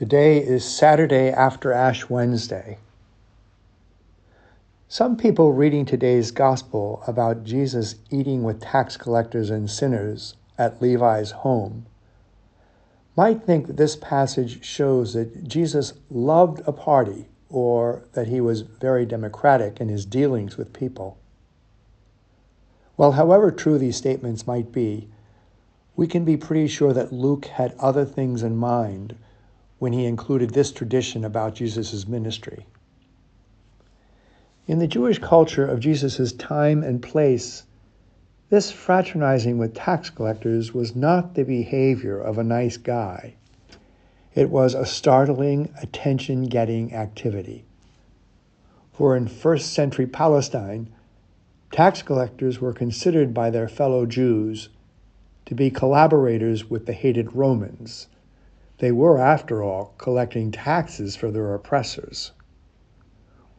Today is Saturday after Ash Wednesday. Some people reading today's gospel about Jesus eating with tax collectors and sinners at Levi's home might think that this passage shows that Jesus loved a party or that he was very democratic in his dealings with people. Well, however true these statements might be, we can be pretty sure that Luke had other things in mind when he included this tradition about Jesus' ministry. In the Jewish culture of Jesus' time and place, this fraternizing with tax collectors was not the behavior of a nice guy. It was a startling, attention getting activity. For in first century Palestine, tax collectors were considered by their fellow Jews to be collaborators with the hated Romans they were, after all, collecting taxes for their oppressors.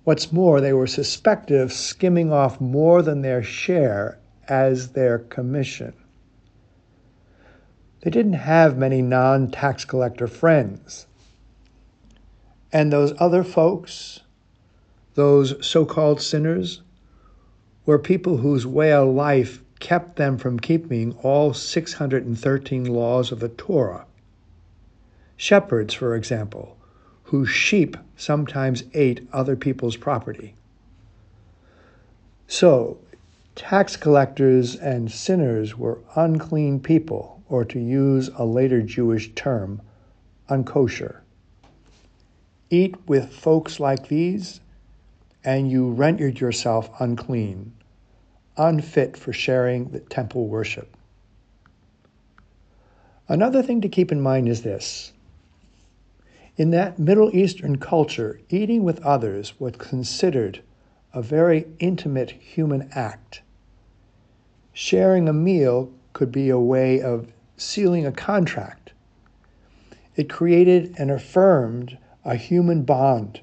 What's more, they were suspected of skimming off more than their share as their commission. They didn't have many non tax collector friends. And those other folks, those so called sinners, were people whose way of life kept them from keeping all 613 laws of the Torah Shepherds, for example, whose sheep sometimes ate other people's property. So, tax collectors and sinners were unclean people, or to use a later Jewish term, unkosher. Eat with folks like these, and you rendered yourself unclean, unfit for sharing the temple worship. Another thing to keep in mind is this in that Middle Eastern culture, eating with others was considered a very intimate human act. Sharing a meal could be a way of sealing a contract. It created and affirmed a human bond.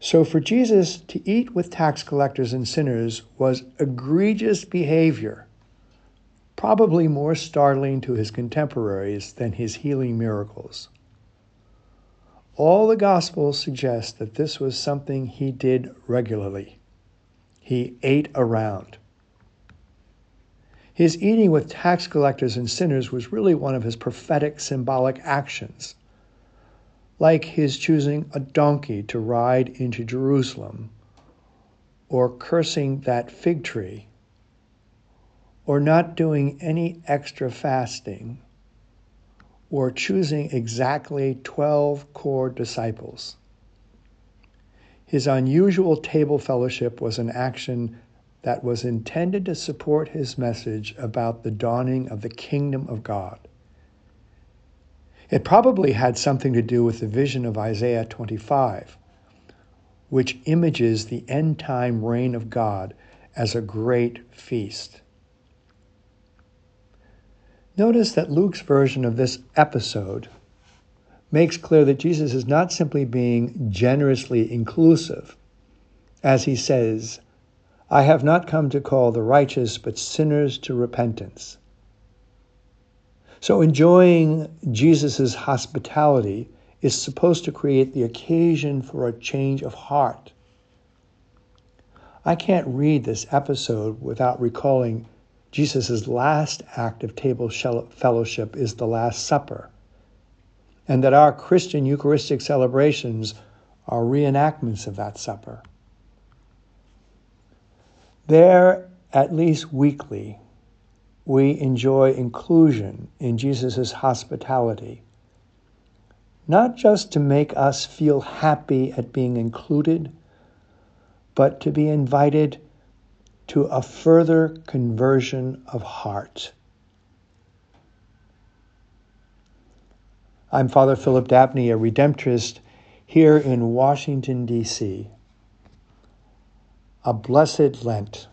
So, for Jesus to eat with tax collectors and sinners was egregious behavior, probably more startling to his contemporaries than his healing miracles. All the Gospels suggest that this was something he did regularly. He ate around. His eating with tax collectors and sinners was really one of his prophetic symbolic actions, like his choosing a donkey to ride into Jerusalem, or cursing that fig tree, or not doing any extra fasting or choosing exactly 12 core disciples. His unusual table fellowship was an action that was intended to support his message about the dawning of the kingdom of God. It probably had something to do with the vision of Isaiah 25, which images the end time reign of God as a great feast. Notice that Luke's version of this episode makes clear that Jesus is not simply being generously inclusive, as he says, I have not come to call the righteous, but sinners to repentance. So, enjoying Jesus' hospitality is supposed to create the occasion for a change of heart. I can't read this episode without recalling Jesus' last act of table fellowship is the Last Supper, and that our Christian Eucharistic celebrations are reenactments of that supper. There, at least weekly, we enjoy inclusion in Jesus' hospitality, not just to make us feel happy at being included, but to be invited to a further conversion of heart. I'm Father Philip Dabney, a Redemptorist here in Washington, D.C. A blessed Lent.